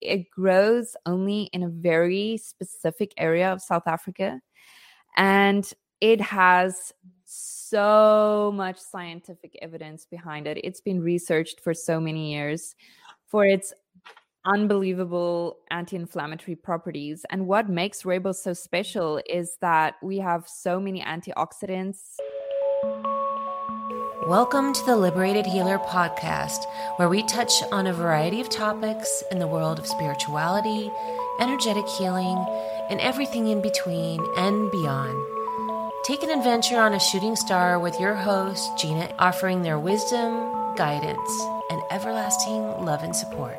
It grows only in a very specific area of South Africa. And it has so much scientific evidence behind it. It's been researched for so many years for its unbelievable anti-inflammatory properties and what makes rooibos so special is that we have so many antioxidants Welcome to the Liberated Healer podcast, where we touch on a variety of topics in the world of spirituality, energetic healing, and everything in between and beyond. Take an adventure on a shooting star with your host, Gina, offering their wisdom, guidance, and everlasting love and support.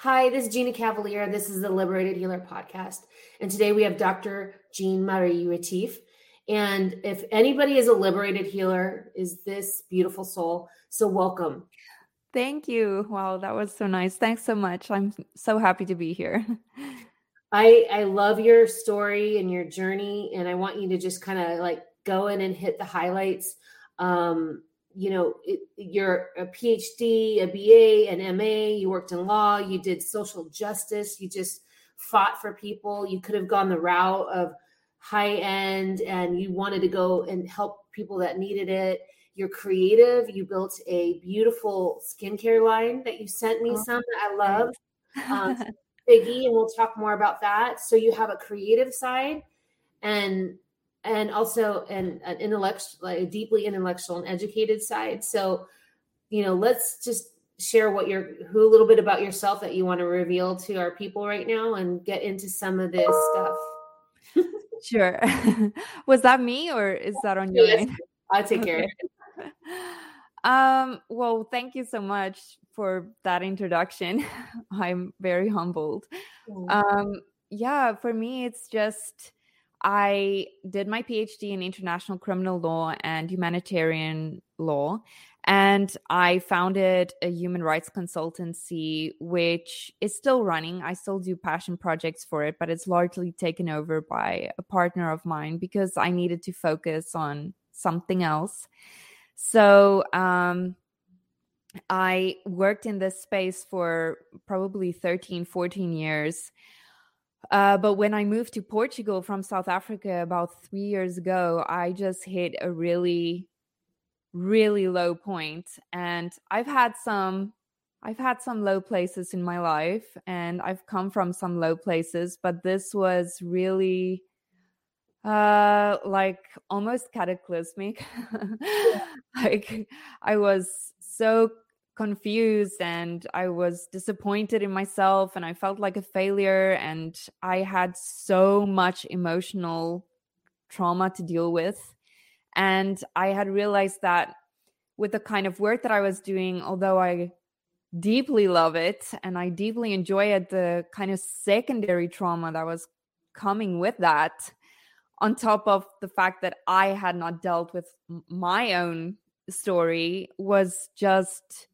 Hi, this is Gina Cavalier. This is the Liberated Healer podcast. And today we have Dr. Jean Marie Retief. And if anybody is a liberated healer, is this beautiful soul. So welcome. Thank you. Wow, that was so nice. Thanks so much. I'm so happy to be here. I I love your story and your journey, and I want you to just kind of like go in and hit the highlights. Um, you know, it, you're a PhD, a BA, an MA. You worked in law. You did social justice. You just fought for people. You could have gone the route of high end and you wanted to go and help people that needed it. You're creative. You built a beautiful skincare line that you sent me oh, some that I love. Um, Figgi, and we'll talk more about that. So you have a creative side and and also an, an intellectual, like a deeply intellectual and educated side. So, you know, let's just share what you're who a little bit about yourself that you want to reveal to our people right now and get into some of this stuff. Sure. Was that me or is that on your yes, I'll take care. um, well, thank you so much for that introduction. I'm very humbled. Um, yeah, for me, it's just I did my PhD in international criminal law and humanitarian law. And I founded a human rights consultancy, which is still running. I still do passion projects for it, but it's largely taken over by a partner of mine because I needed to focus on something else. So, um, I worked in this space for probably 13, 14 years. Uh, but when I moved to Portugal from South Africa about three years ago, I just hit a really really low point and i've had some i've had some low places in my life and i've come from some low places but this was really uh like almost cataclysmic. Like i was so confused and i was disappointed in myself and i felt like a failure and i had so much emotional trauma to deal with and I had realized that with the kind of work that I was doing, although I deeply love it and I deeply enjoy it, the kind of secondary trauma that was coming with that, on top of the fact that I had not dealt with my own story, was just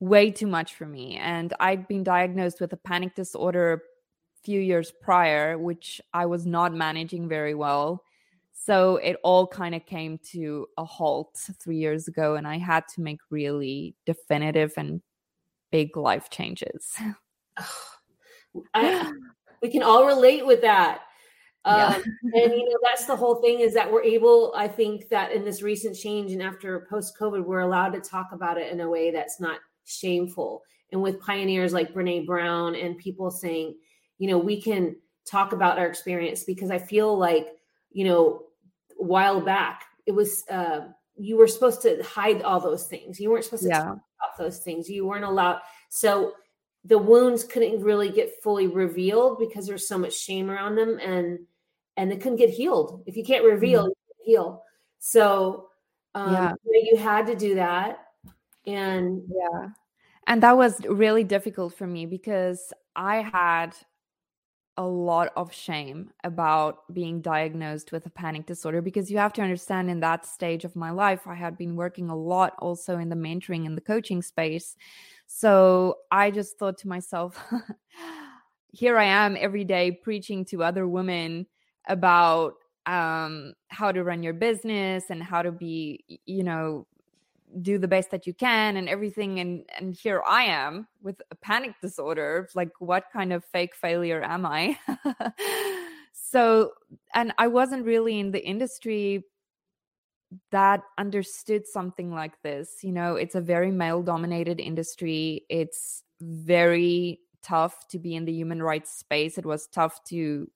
way too much for me. And I'd been diagnosed with a panic disorder a few years prior, which I was not managing very well. So it all kind of came to a halt three years ago, and I had to make really definitive and big life changes. I, we can all relate with that. Um, and you know that's the whole thing is that we're able i think that in this recent change and after post covid we're allowed to talk about it in a way that's not shameful and with pioneers like brene brown and people saying you know we can talk about our experience because i feel like you know while back it was uh you were supposed to hide all those things you weren't supposed to yeah. talk about those things you weren't allowed so the wounds couldn't really get fully revealed because there's so much shame around them and and they couldn't get healed if you can't reveal mm-hmm. you heal so um yeah. you had to do that and yeah and that was really difficult for me because i had a lot of shame about being diagnosed with a panic disorder because you have to understand in that stage of my life i had been working a lot also in the mentoring and the coaching space. So i just thought to myself here i am every day preaching to other women about um, how to run your business and how to be you know do the best that you can and everything and and here i am with a panic disorder like what kind of fake failure am i? So and i wasn't really in the industry that understood something like this you know? It's a very male dominated industry. It's very tough to be in the human rights space. It was tough to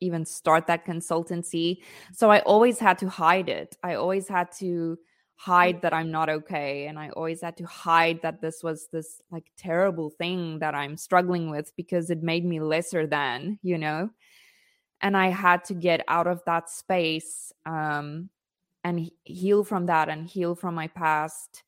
even start that consultancy. So i always had to hide it. I always had to hide that I'm not okay. And I always had to hide that this was this like terrible thing that I'm struggling with because it made me lesser than, you know? And I had to get out of that space um, and heal from that and heal from my past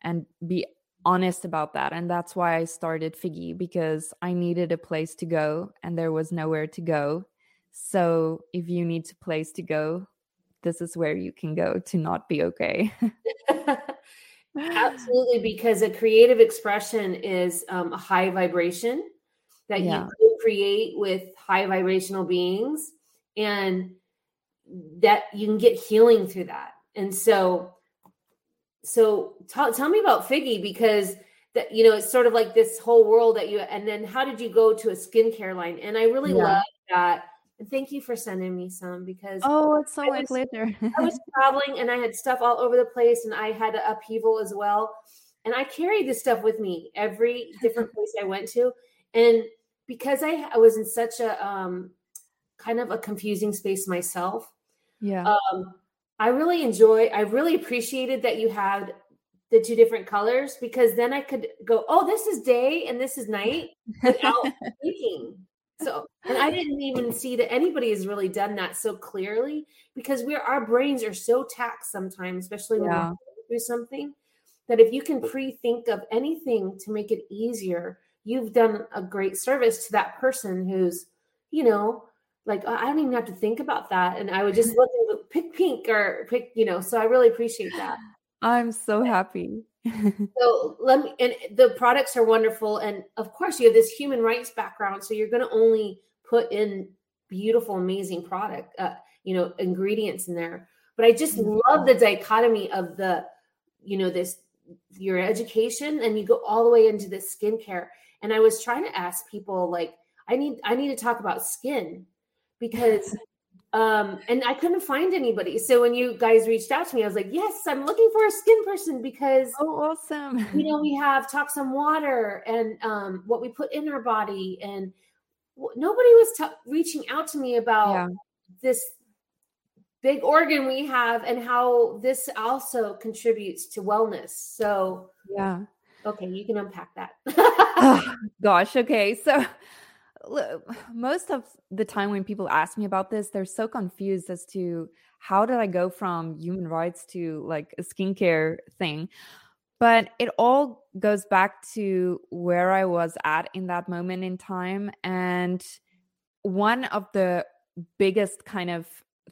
and be honest about that. And that's why I started Figgi because I needed a place to go and there was nowhere to go. So if you need a place to go, this is where you can go to not be okay. Absolutely, because a creative expression is um, a high vibration that yeah. you create with high vibrational beings, and that you can get healing through that. And so, so t- tell me about Figgi because that you know it's sort of like this whole world that you. And then how did you go to a skincare line? And I really yeah. love that and thank you for sending me some because oh, it's so my pleasure. I was traveling and I had stuff all over the place and I had upheaval as well. And I carried this stuff with me every different place I went to. And because I, I was in such a um, kind of a confusing space myself, yeah, um, I really enjoy. I really appreciated that you had the two different colors because then I could go, oh, this is day and this is night without thinking. So, and I didn't even see that anybody has really done that so clearly because we're our brains are so taxed sometimes, especially when yeah. we do something, that if you can pre-think of anything to make it easier, you've done a great service to that person who's, you know, like I don't even have to think about that, and I would just look and pick pink or pick, you know. So I really appreciate that. I'm so happy. So let me and the products are wonderful and of course you have this human rights background so you're going to only put in beautiful amazing product uh, you know ingredients in there but i just mm-hmm. love the dichotomy of the you know this your education and you go all the way into the skincare and i was trying to ask people like i need i need to talk about skin because um and i couldn't find anybody. So when you guys reached out to me i was like yes i'm looking for a skin person because oh awesome. you know we have toxin water and um what we put in our body. And w- nobody was t- reaching out to me about yeah. this big organ we have and how this also contributes to wellness. So yeah. okay you can unpack that. Oh, gosh okay. So most of the time when people ask me about this, they're so confused as to how did I go from human rights to like a skincare thing. But it all goes back to where I was at in that moment in time. And one of the biggest kind of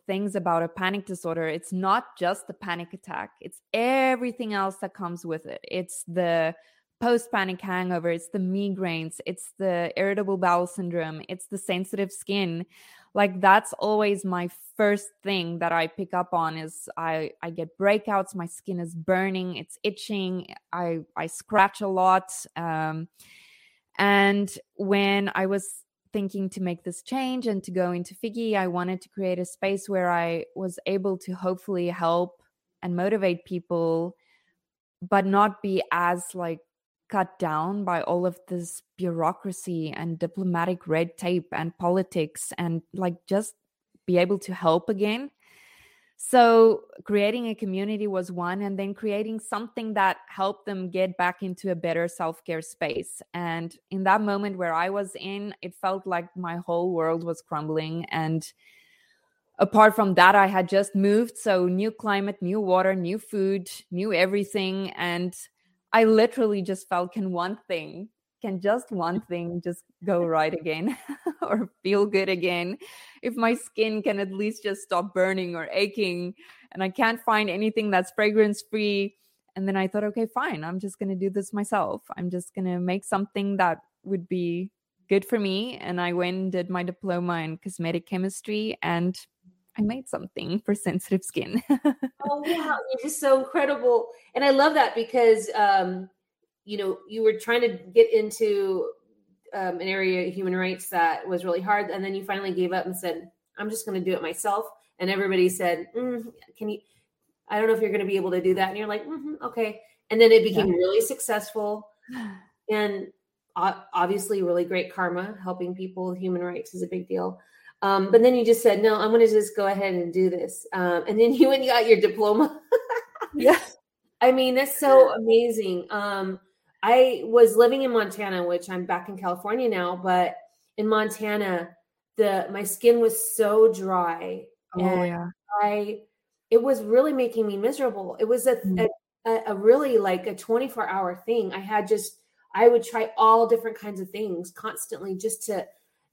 things about a panic disorder it's not just the panic attack it's everything else that comes with it it's the post panic hangover, it's the migraines, it's the irritable bowel syndrome, it's the sensitive skin. Like that's always my first thing that I pick up on is I I get breakouts, my skin is burning, it's itching, I I scratch a lot. Um and when I was thinking to make this change and to go into Figgi, I wanted to create a space where I was able to hopefully help and motivate people but not be as like cut down by all of this bureaucracy and diplomatic red tape and politics and like just be able to help again. So, creating a community was one, and then creating something that helped them get back into a better self care space. And in that moment where I was in, it felt like my whole world was crumbling. And apart from that, I had just moved. So, new climate, new water, new food, new everything. And I literally just felt, can one thing, can just one thing just go right again or feel good again? If my skin can at least just stop burning or aching and I can't find anything that's fragrance free. And then I thought, okay, fine, I'm just going to do this myself. I'm just going to make something that would be good for me. And I went and did my diploma in cosmetic chemistry and I made something for sensitive skin. oh wow, you're just so incredible. And I love that because um, you know, you were trying to get into um, an area of human rights that was really hard, and then you finally gave up and said, "I'm just going to do it myself." And everybody said, mm, "Can you?" I don't know if you're going to be able to do that. And you're like, mm-hmm, okay. And then it became yeah. really successful, and obviously really great karma. Helping people with human rights is a big deal. Um, but then you just said, no, I'm going to just go ahead and do this. Um, and then you went and got your diploma. yeah. I mean, that's so amazing. Um, I was living in Montana, which I'm back in California now, but in Montana, the my skin was so dry. Oh yeah. I it was really making me miserable. It was a, mm. a, a really like a 24 hour thing. I had just I would try all different kinds of things constantly just to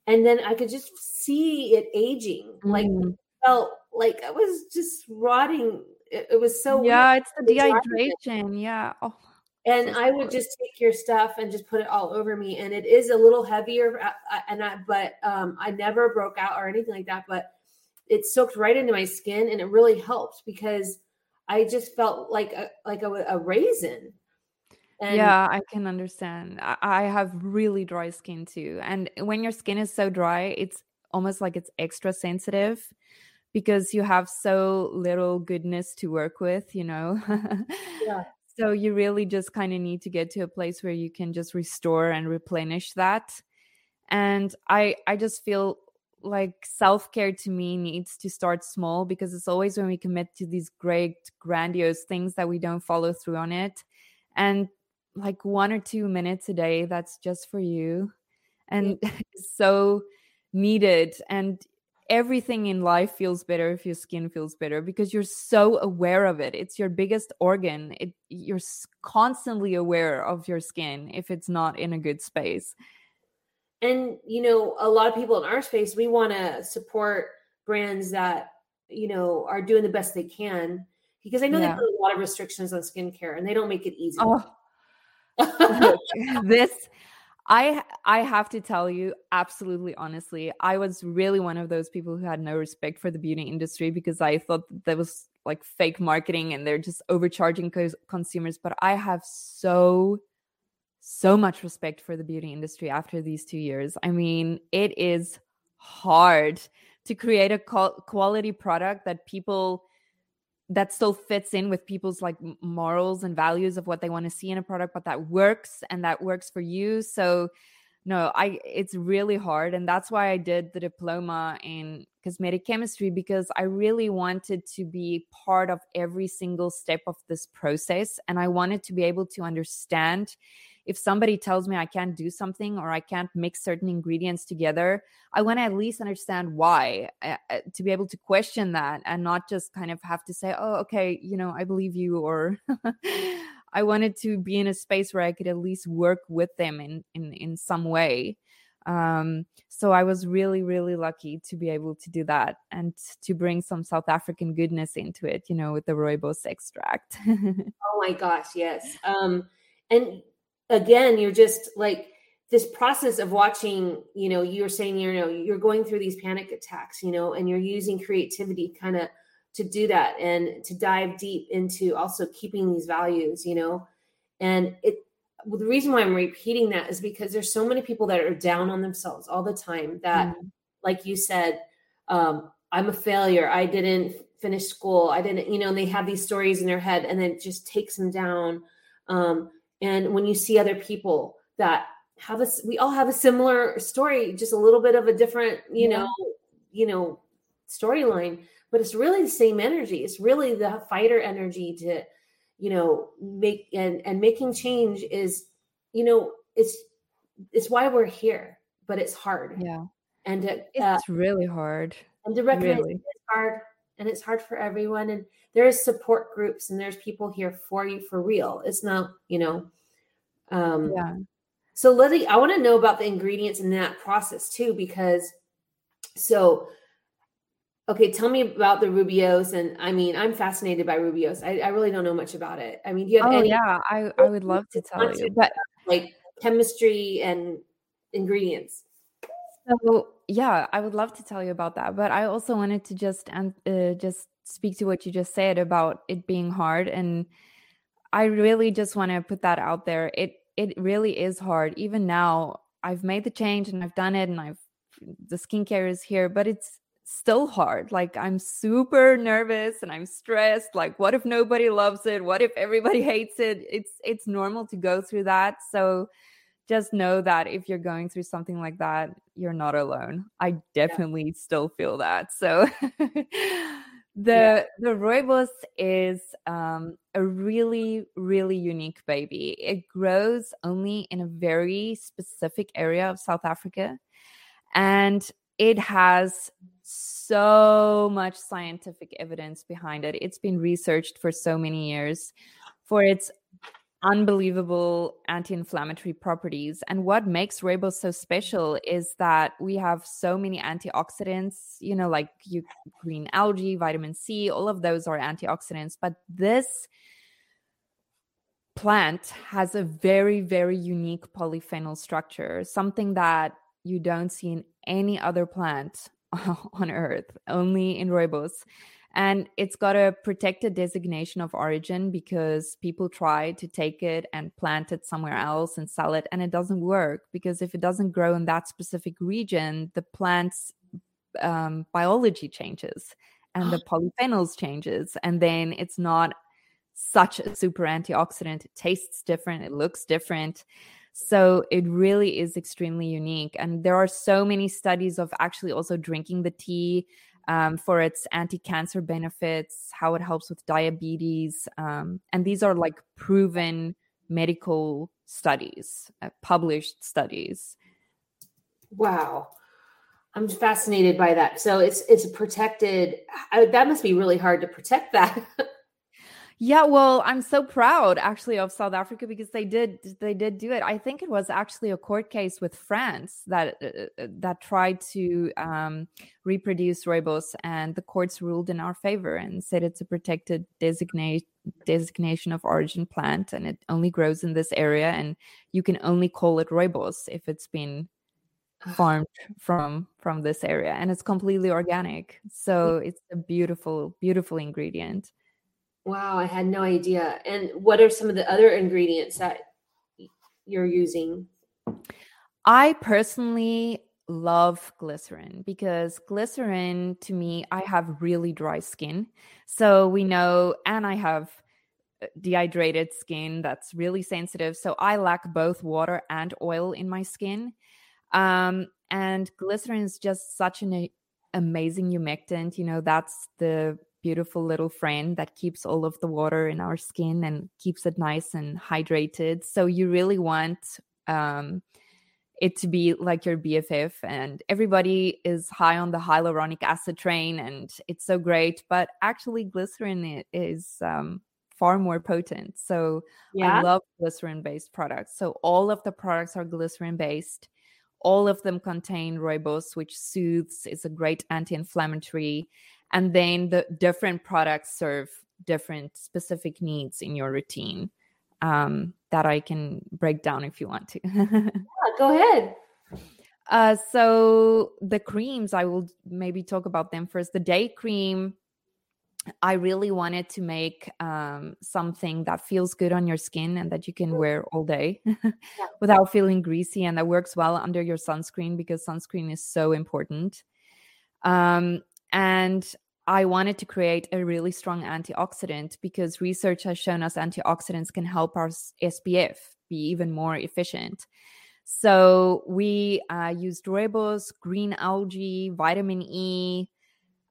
and then I could just see it aging. Mm. Like felt like I was just rotting. It, it was so Yeah, it's the dehydration. Yeah. Oh and I would just take your stuff and just put it all over me. And it is a little heavier, uh, and I, but um, I never broke out or anything like that. But it soaked right into my skin, and it really helped because I just felt like a like a, a raisin. And yeah, I can understand. I have really dry skin too, and when your skin is so dry, it's almost like it's extra sensitive because you have so little goodness to work with. You know. yeah so you really just kind of need to get to a place where you can just restore and replenish that. And I I just feel like self-care to me needs to start small because it's always when we commit to these great grandiose things that we don't follow through on it. And like one or two minutes a day that's just for you and so needed and everything in life feels better if your skin feels better because you're so aware of it. It's your biggest organ. It, you're constantly aware of your skin if it's not in a good space. And you know a lot of people in our space we want to support brands that you know are doing the best they can because i know yeah. they put a lot of restrictions on skincare and they don't make it easy. Oh. this I I have to tell you absolutely honestly, I was really one of those people who had no respect for the beauty industry because I thought that, was like fake marketing and they're just overcharging co- consumers, but I have so so much respect for the beauty industry after these 2 years. I mean, it is hard to create a quality product that people that still fits in with people's like morals and values of what they want to see in a product but that works and that works for you. So no i it's really hard and that's why i did the diploma in cosmetic chemistry because i really wanted to be part of every single step of this process and i wanted to be able to understand if somebody tells me I can't do something or I can't mix certain ingredients together, I want to at least understand why uh, to be able to question that and not just kind of have to say, oh, okay, you know, I believe you, or I wanted to be in a space where I could at least work with them in in in some way. Um, so I was really, really lucky to be able to do that and to bring some South African goodness into it, you know, with the rooibos extract. oh my gosh, yes. Um, and again, you're just like this process of watching, you know, you're saying, you know, you're going through these panic attacks, you know, and you're using creativity kind of to do that and to dive deep into also keeping these values, you know. And it well, the reason why I'm repeating that is because there's so many people that are down on themselves all the time that, mm-hmm. like you said, um, I'm a failure. I didn't finish school. I didn't, you know, and they have these stories in their head and then it just takes them down. Um, and when you see other people that have a we all have a similar story just a little bit of a different you yeah. know you know storyline but it's really the same energy it's really the fighter energy to you know make and and making change is you know it's it's why we're here but it's hard yeah and it, uh, it's really hard and to recognize really. it's hard and it's hard for everyone and there's support groups and there's people here for you for real. It's not you know um yeah. so lily i want to know about the ingredients in that process too because so okay tell me about the rubios and i mean i'm fascinated by rubios. I, I really don't know much about it. I mean do you have oh any yeah. I i would love to tell you but like chemistry and ingredients so yeah, I would love to tell you about that, but I also wanted to just uh, just speak to what you just said about it being hard, and I really just want to put that out there. It it really is hard. Even now, I've made the change and I've done it, and I've the skincare is here, but it's still hard. Like I'm super nervous and I'm stressed. Like, what if nobody loves it? What if everybody hates it? It's it's normal to go through that. So just know that if you're going through something like that, you're not alone. I definitely yeah. still feel that. So the yeah. the rooibos is um, a really really unique baby. It grows only in a very specific area of South Africa, and it has so much scientific evidence behind it. It's been researched for so many years for its unbelievable anti-inflammatory properties. And what makes rooibos so special is that we have so many antioxidants you know like you, green algae vitamin c all of those are antioxidants. But this plant has a very very unique polyphenol structure something that you don't see in any other plant on earth only in rooibos and it's got a protected designation of origin because people try to take it and plant it somewhere else and sell it and it doesn't work because if it doesn't grow in that specific region the plant's um, biology changes and the polyphenols changes and then it's not such a super antioxidant. It tastes different. It looks different. So it really is extremely unique. And there are so many studies of actually also drinking the tea um, for its anti-cancer benefits, how it helps with diabetes, um, and these are like proven medical studies, uh, published studies. Wow, I'm fascinated by that. So it's it's protected. I, that must be really hard to protect that. Yeah, well, I'm so proud actually of South Africa because they did they did do it. I think it was actually a court case with France that uh, uh that tried to um, reproduce rooibos, and the courts ruled in our favor and said it's a protected designate designation of origin plant, and it only grows in this area, and you can only call it rooibos if it's been farmed from from this area, and it's completely organic. So it's a beautiful, beautiful ingredient. Wow, I had no idea. And what are some of the other ingredients that you're using? I personally love glycerin because glycerin to me, I have really dry skin. So we know, and I have uh, dehydrated skin that's really sensitive. So I lack both water and oil in my skin. Um, and glycerin is just such an amazing humectant. You know, that's the beautiful little friend that keeps all of the water in our skin and keeps it nice and hydrated. So you really want um, it to be like your BFF, and everybody is high on the hyaluronic acid train, and it's so great. But actually, glycerin is um, far more potent. So yeah. I love glycerin based products. So all of the products are glycerin based. All of them contain rooibos, which soothes, is a great anti inflammatory and then the different products serve different specific needs in your routine um, that I can break down if you want to. yeah, go ahead. Uh, so the creams, I will maybe talk about them first. The day cream, I really wanted to make um, something that feels good on your skin and that you can wear all day yeah. without feeling greasy and that works well under your sunscreen because sunscreen is so important. Um, and I wanted to create a really strong antioxidant because research has shown us antioxidants can help our SPF be even more efficient. So we uh, used green algae, vitamin E,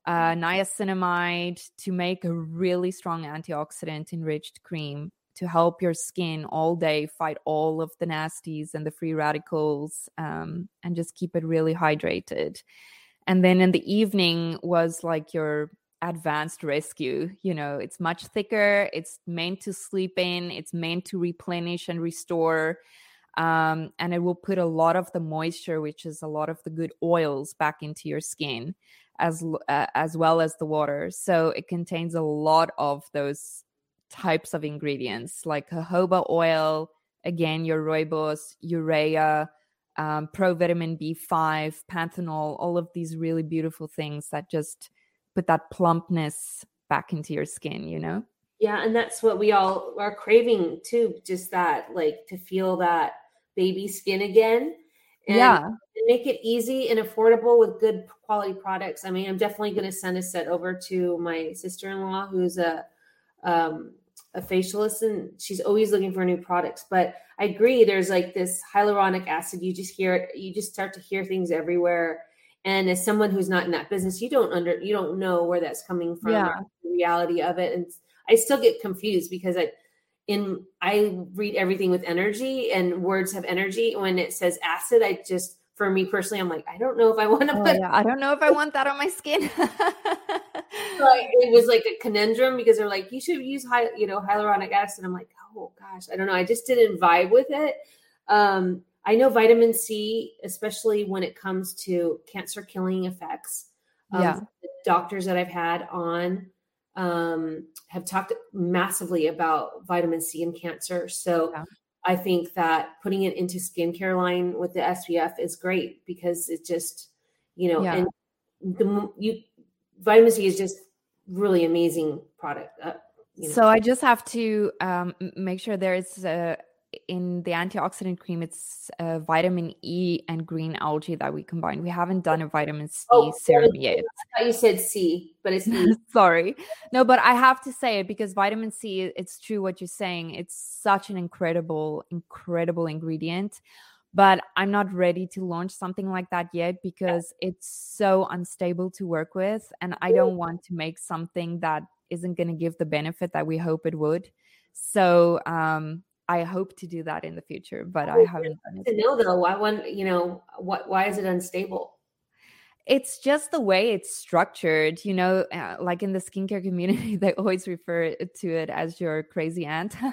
uh, niacinamide to make a really strong antioxidant enriched cream to help your skin all day fight all of the nasties and the free radicals um, and just keep it really hydrated and then in the evening was like your advanced rescue you know it's much thicker it's meant to sleep in it's meant to replenish and restore um, and it will put a lot of the moisture which is a lot of the good oils back into your skin as uh, as well as the water. So it contains a lot of those types of ingredients like jojoba oil again your rooibos urea um, provitamin b5 panthenol all of these really beautiful things that just put that plumpness back into your skin you know? Yeah and that's what we all are craving too just that like to feel that baby skin again and yeah. make it easy and affordable with good quality products. I mean i'm definitely going to send a set over to my sister-in-law who's a um, a facialist and she's always looking for new products. But i agree there's like this hyaluronic acid you just hear it you just start to hear things everywhere. And as someone who's not in that business you don't under you don't know where that's coming from yeah. the reality of it. And i still get confused because i in i read everything with energy and words have energy. When it says acid i just for me personally i'm like i don't know if i want to oh, put yeah. i don't know if i want that on my skin like it was like a conundrum because they're like, you should use high, you know, hyaluronic acid. And I'm like, oh gosh, I don't know. I just didn't vibe with it. Um, I know vitamin C, especially when it comes to cancer killing effects. Um, yeah. doctors that I've had on um, have talked massively about vitamin C and cancer. So yeah. I think that putting it into skincare line with the SPF is great because it just, you know, yeah. and the you vitamin C is just really amazing product. Uh, you know. So I just have to um, make sure there is a in the antioxidant cream, it's uh, vitamin E and green algae that we combine. We haven't done a vitamin C oh, serum yet. you said C, but it's E. Sorry. No, but I have to say it because vitamin C, it's true what you're saying. It's such an incredible, incredible ingredient but I'm not ready to launch something like that yet because it's so unstable to work with. And I don't want to make something that isn't going to give the benefit that we hope it would. So, um, I hope to do that in the future, but I haven't done it. To know though, why one, you know, what, why is it unstable? It's just the way it's structured, you know, uh, like in the skincare community, they always refer to it as your crazy aunt.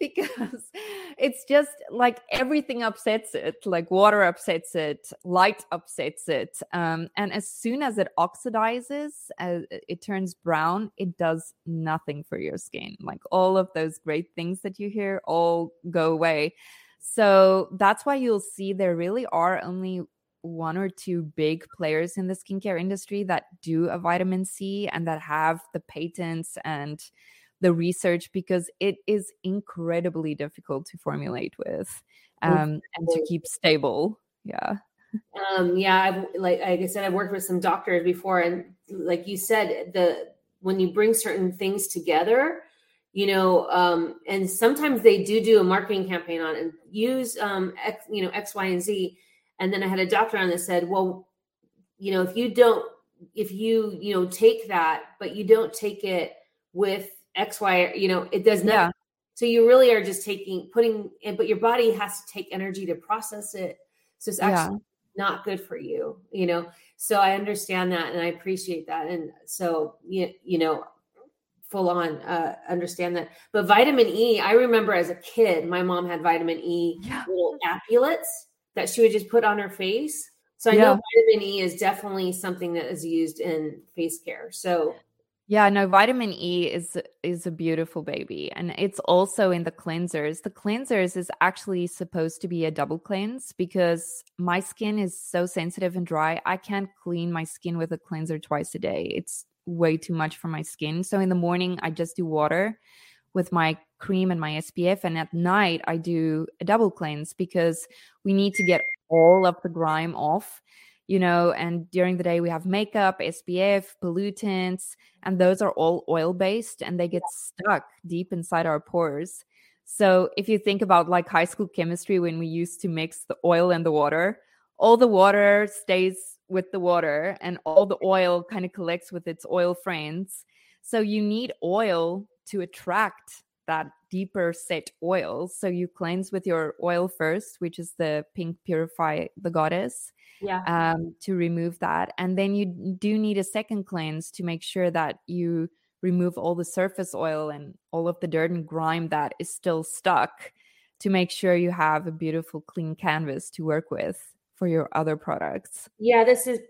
because it's just like everything upsets it like water upsets it light upsets it um, and as soon as it oxidizes uh, it turns brown it does nothing for your skin like all of those great things that you hear all go away so that's why you'll see there really are only one or two big players in the skincare industry that do a vitamin C and that have the patents and the research because it is incredibly difficult to formulate with um, and to keep stable. Yeah. Um, yeah, I've like, like I said, I've worked with some doctors before, and like you said, the when you bring certain things together, you know, um, and sometimes they do do a marketing campaign on and use um, X, you know, X, Y, and Z. And then I had a doctor on that said, well, you know, if you don't, if you, you know, take that, but you don't take it with X, Y, you know, it does not. Yeah. So you really are just taking, putting, but your body has to take energy to process it. So it's actually yeah. not good for you, you know? So I understand that and I appreciate that. And so, you, you know, full on uh, understand that. But vitamin E, I remember as a kid, my mom had vitamin E yeah. little amulets that she would just put on her face. So I yeah. know vitamin E is definitely something that is used in face care. So yeah, no, vitamin E is is a beautiful baby and it's also in the cleansers. The cleansers is actually supposed to be a double cleanse because my skin is so sensitive and dry. I can't clean my skin with a cleanser twice a day. It's way too much for my skin. So in the morning I just do water with my cream and my SPF and at night I do a double cleanse because we need to get all of the grime off you know, and during the day we have makeup, SPF, pollutants, and those are all oil based and they get stuck deep inside our pores. So if you think about like high school chemistry when we used to mix the oil and the water, all the water stays with the water and all the oil kind of collects with its oil friends. So you need oil to attract that deeper set oil. So you cleanse with your oil first, which is the pink purify the goddess. Yeah. Um, to remove that. And then you do need a second cleanse to make sure that you remove all the surface oil and all of the dirt and grime that is still stuck to make sure you have a beautiful clean canvas to work with for your other products. Yeah, this is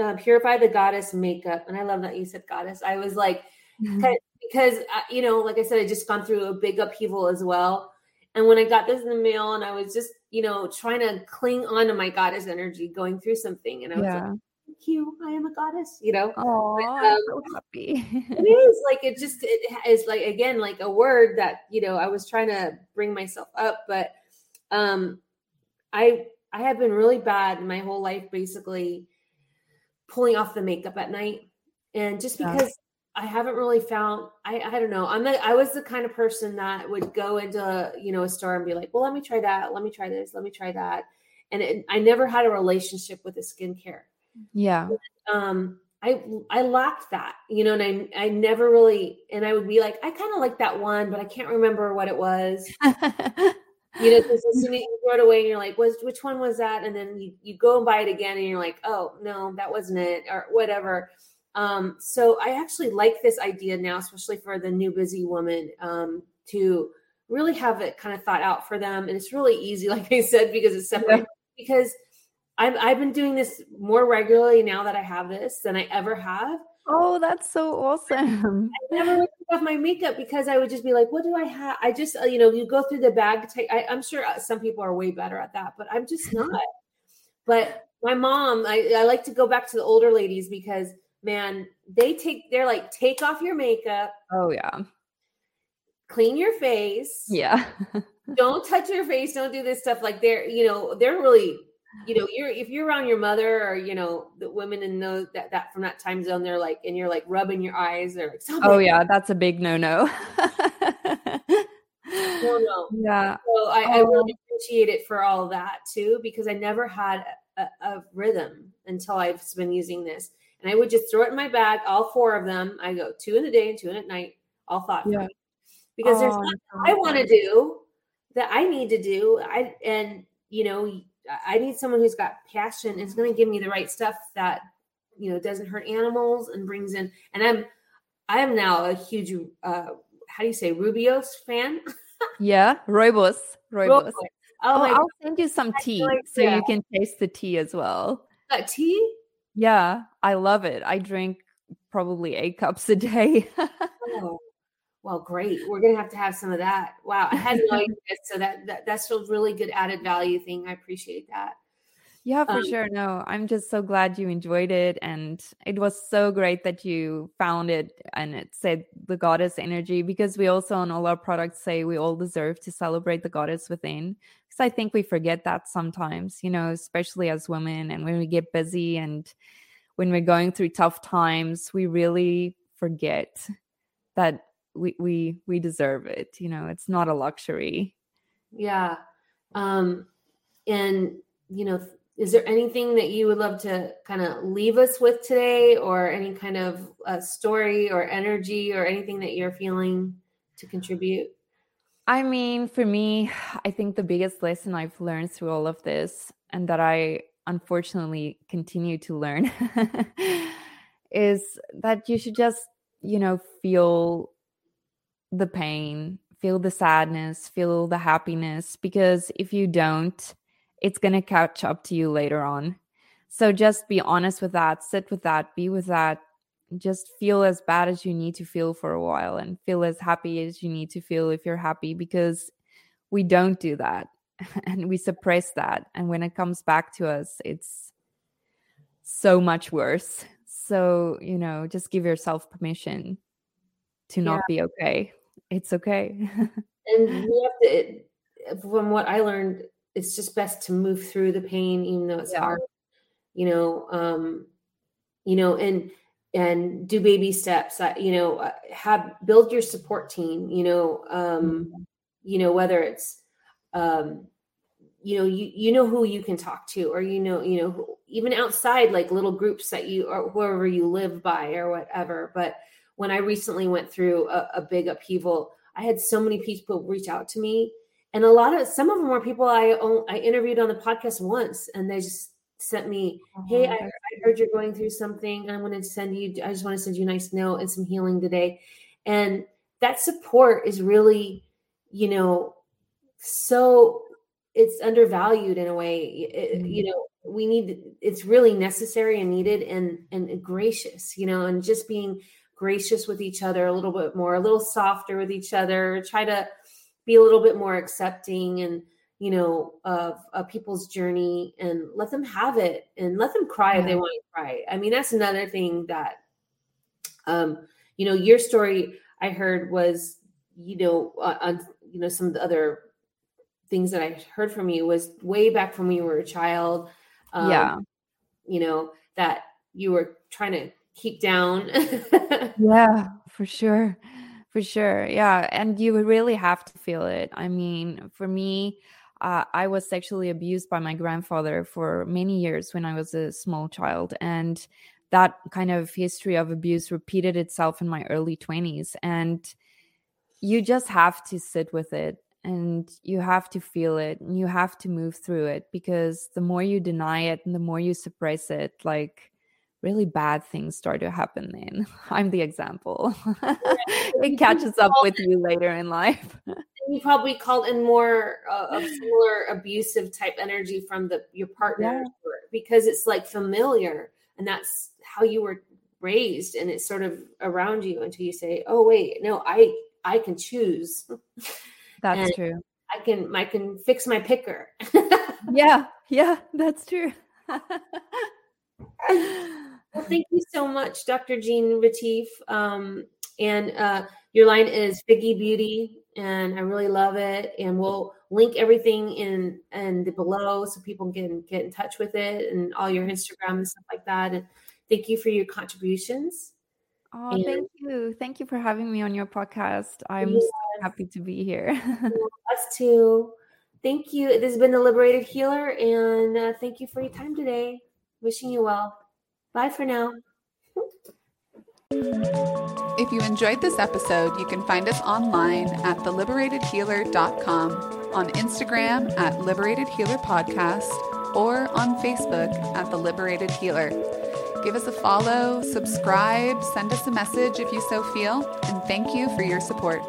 uh, Purify the Goddess makeup. And I love that you said goddess. I was like, mm-hmm. because, uh, you know, like I said, I just gone through a big upheaval as well. And when I got this in the mail and I was just, you know, trying to cling on to my goddess energy, going through something. And I was yeah. like, thank you. I am a goddess, you know. Oh, um, so happy. it is like it just it is like again like a word that you know I was trying to bring myself up, but um, I I have been really bad my whole life, basically pulling off the makeup at night, and just because. I haven't really found I I don't know. I'm the I was the kind of person that would go into you know a store and be like, well, let me try that, let me try this, let me try that, and it, I never had a relationship with the skincare. Yeah. Um, I I lacked that, you know, and I I never really, and I would be like, I kind of like that one, but I can't remember what it was. you know, because as soon as you throw it away, and you're like, was which one was that? And then you you go and buy it again, and you're like, oh no, that wasn't it, or whatever. Um, so I actually like this idea now, especially for the new busy woman, um, to really have it kind of thought out for them, and it's really easy, like I said, because it's separate. Yeah. Because I've I've been doing this more regularly now that I have this than I ever have. Oh, that's so awesome. I never took off my makeup because I would just be like, what do I have? I just, uh, you know, you go through the bag. Take, I, am sure uh, some people are way better at that, but I'm just not. but my mom, I, I like to go back to the older ladies because, man, they take, they're like, take off your makeup. Oh, yeah. Clean your face. Yeah. don't touch your face. Don't do this stuff. Like they're, you know, they're really you know, you're if you're around your mother or you know the women in those that that from that time zone, they're like, and you're like rubbing your eyes. They're like, oh yeah, that's a big no no. no no. Yeah. So I, oh. I really appreciate it for all that too because I never had a, a, rhythm until I've been using this, and I would just throw it in my bag, all four of them. I go two in the day and two in at night, all thought yeah. because oh, there's I want to do that I need to do. I and you know I need someone who's got passion. Is going to give me the right stuff that you know doesn't hurt animals and brings in. And I'm I am now a huge uh how do you say Rubios fan? yeah, Rooibos. Rooibos. Oh, oh I'll send you some tea like, so yeah. you can taste the tea as well. That tea? Yeah, I love it. I drink probably eight cups a day. oh, well, great. We're gonna have to have some of that. Wow, I had no idea. So that, that that's a really good added value thing. I appreciate that. Yeah, for um, sure. No, I'm just so glad you enjoyed it. And it was so great that you found it and it said the goddess energy because we also on all our products say we all deserve to celebrate the goddess within. Because I think we forget that sometimes, you know, especially as women and when we get busy and when we're going through tough times, we really forget that we we we deserve it you know it's not a luxury. Yeah um and you know is there anything that you would love to kind of leave us with today or any kind of uh, story or energy or anything that you're feeling to contribute i mean for me i think the biggest lesson i've learned through all of this and that i unfortunately continue to learn is that you should just you know feel the pain, feel the sadness, feel the happiness, because if you don't, it's going to catch up to you later on. So just be honest with that, sit with that, be with that. Just feel as bad as you need to feel for a while and feel as happy as you need to feel if you're happy because we don't do that and we suppress that. And when it comes back to us, it's so much worse. So, you know, just give yourself permission to not yeah. be okay it's okay. and we have to, from what I learned, it's just best to move through the pain, even though it's yeah. hard. you know um you know and and do baby steps uh, you know uh, have build your support team you know um mm-hmm. you know whether it's um you know you you know who you can talk to or you know you know even outside like little groups that you or wherever you live by or whatever but when i recently went through a, a big upheaval i had so many people reach out to me and a lot of some of them were people i i interviewed on the podcast once and they just sent me, "Hey, I, I, heard you're going through something. I want to send you. I just want to send you a nice note and some healing today." And that support is really, you know, so it's undervalued in a way. It, You mm-hmm. know, we need. It's really necessary and needed, and and gracious. You know, and just being gracious with each other a little bit more, a little softer with each other. Try to be a little bit more accepting and you know, of, of people's journey and let them have it and let them cry yeah. if they want to cry. I mean, that's another thing that, um, you know, your story I heard was, you know, uh, on, you know, some of the other things that I heard from you was way back from when you were a child. Um, yeah. You know, that you were trying to keep down. yeah, for sure. For sure. Yeah. And you really have to feel it. I mean, for me, uh, I was sexually abused by my grandfather for many years when I was a small child. And that kind of history of abuse repeated itself in my early 20s. And you just have to sit with it and you have to feel it and you have to move through it because the more you deny it and the more you suppress it, like really bad things start to happen then. I'm the example. it catches up with you later in life you probably called in more uh, of similar abusive type energy from the your partner yeah. because it's like familiar and that's how you were raised and it's sort of around you until you say oh wait no i i can choose that's and true i can i can fix my picker yeah yeah that's true well thank you so much dr Jeanne Retief um, and uh, your line is Figgi beauty and I really love it. And we'll link everything in and below so people can get in touch with it and all your Instagram and stuff like that. And thank you for your contributions. Oh, and thank you. Thank you for having me on your podcast. I'm yes. so happy to be here. Us too. Thank you. This has been the Liberated Healer, and uh, thank you for your time today. Wishing you well. Bye for now. If you enjoyed this episode, you can find us online at theliberatedhealer.com, on Instagram at Liberated Healer Podcast, or on Facebook at The Liberated Healer. Give us a follow, subscribe, send us a message if you so feel, and thank you for your support.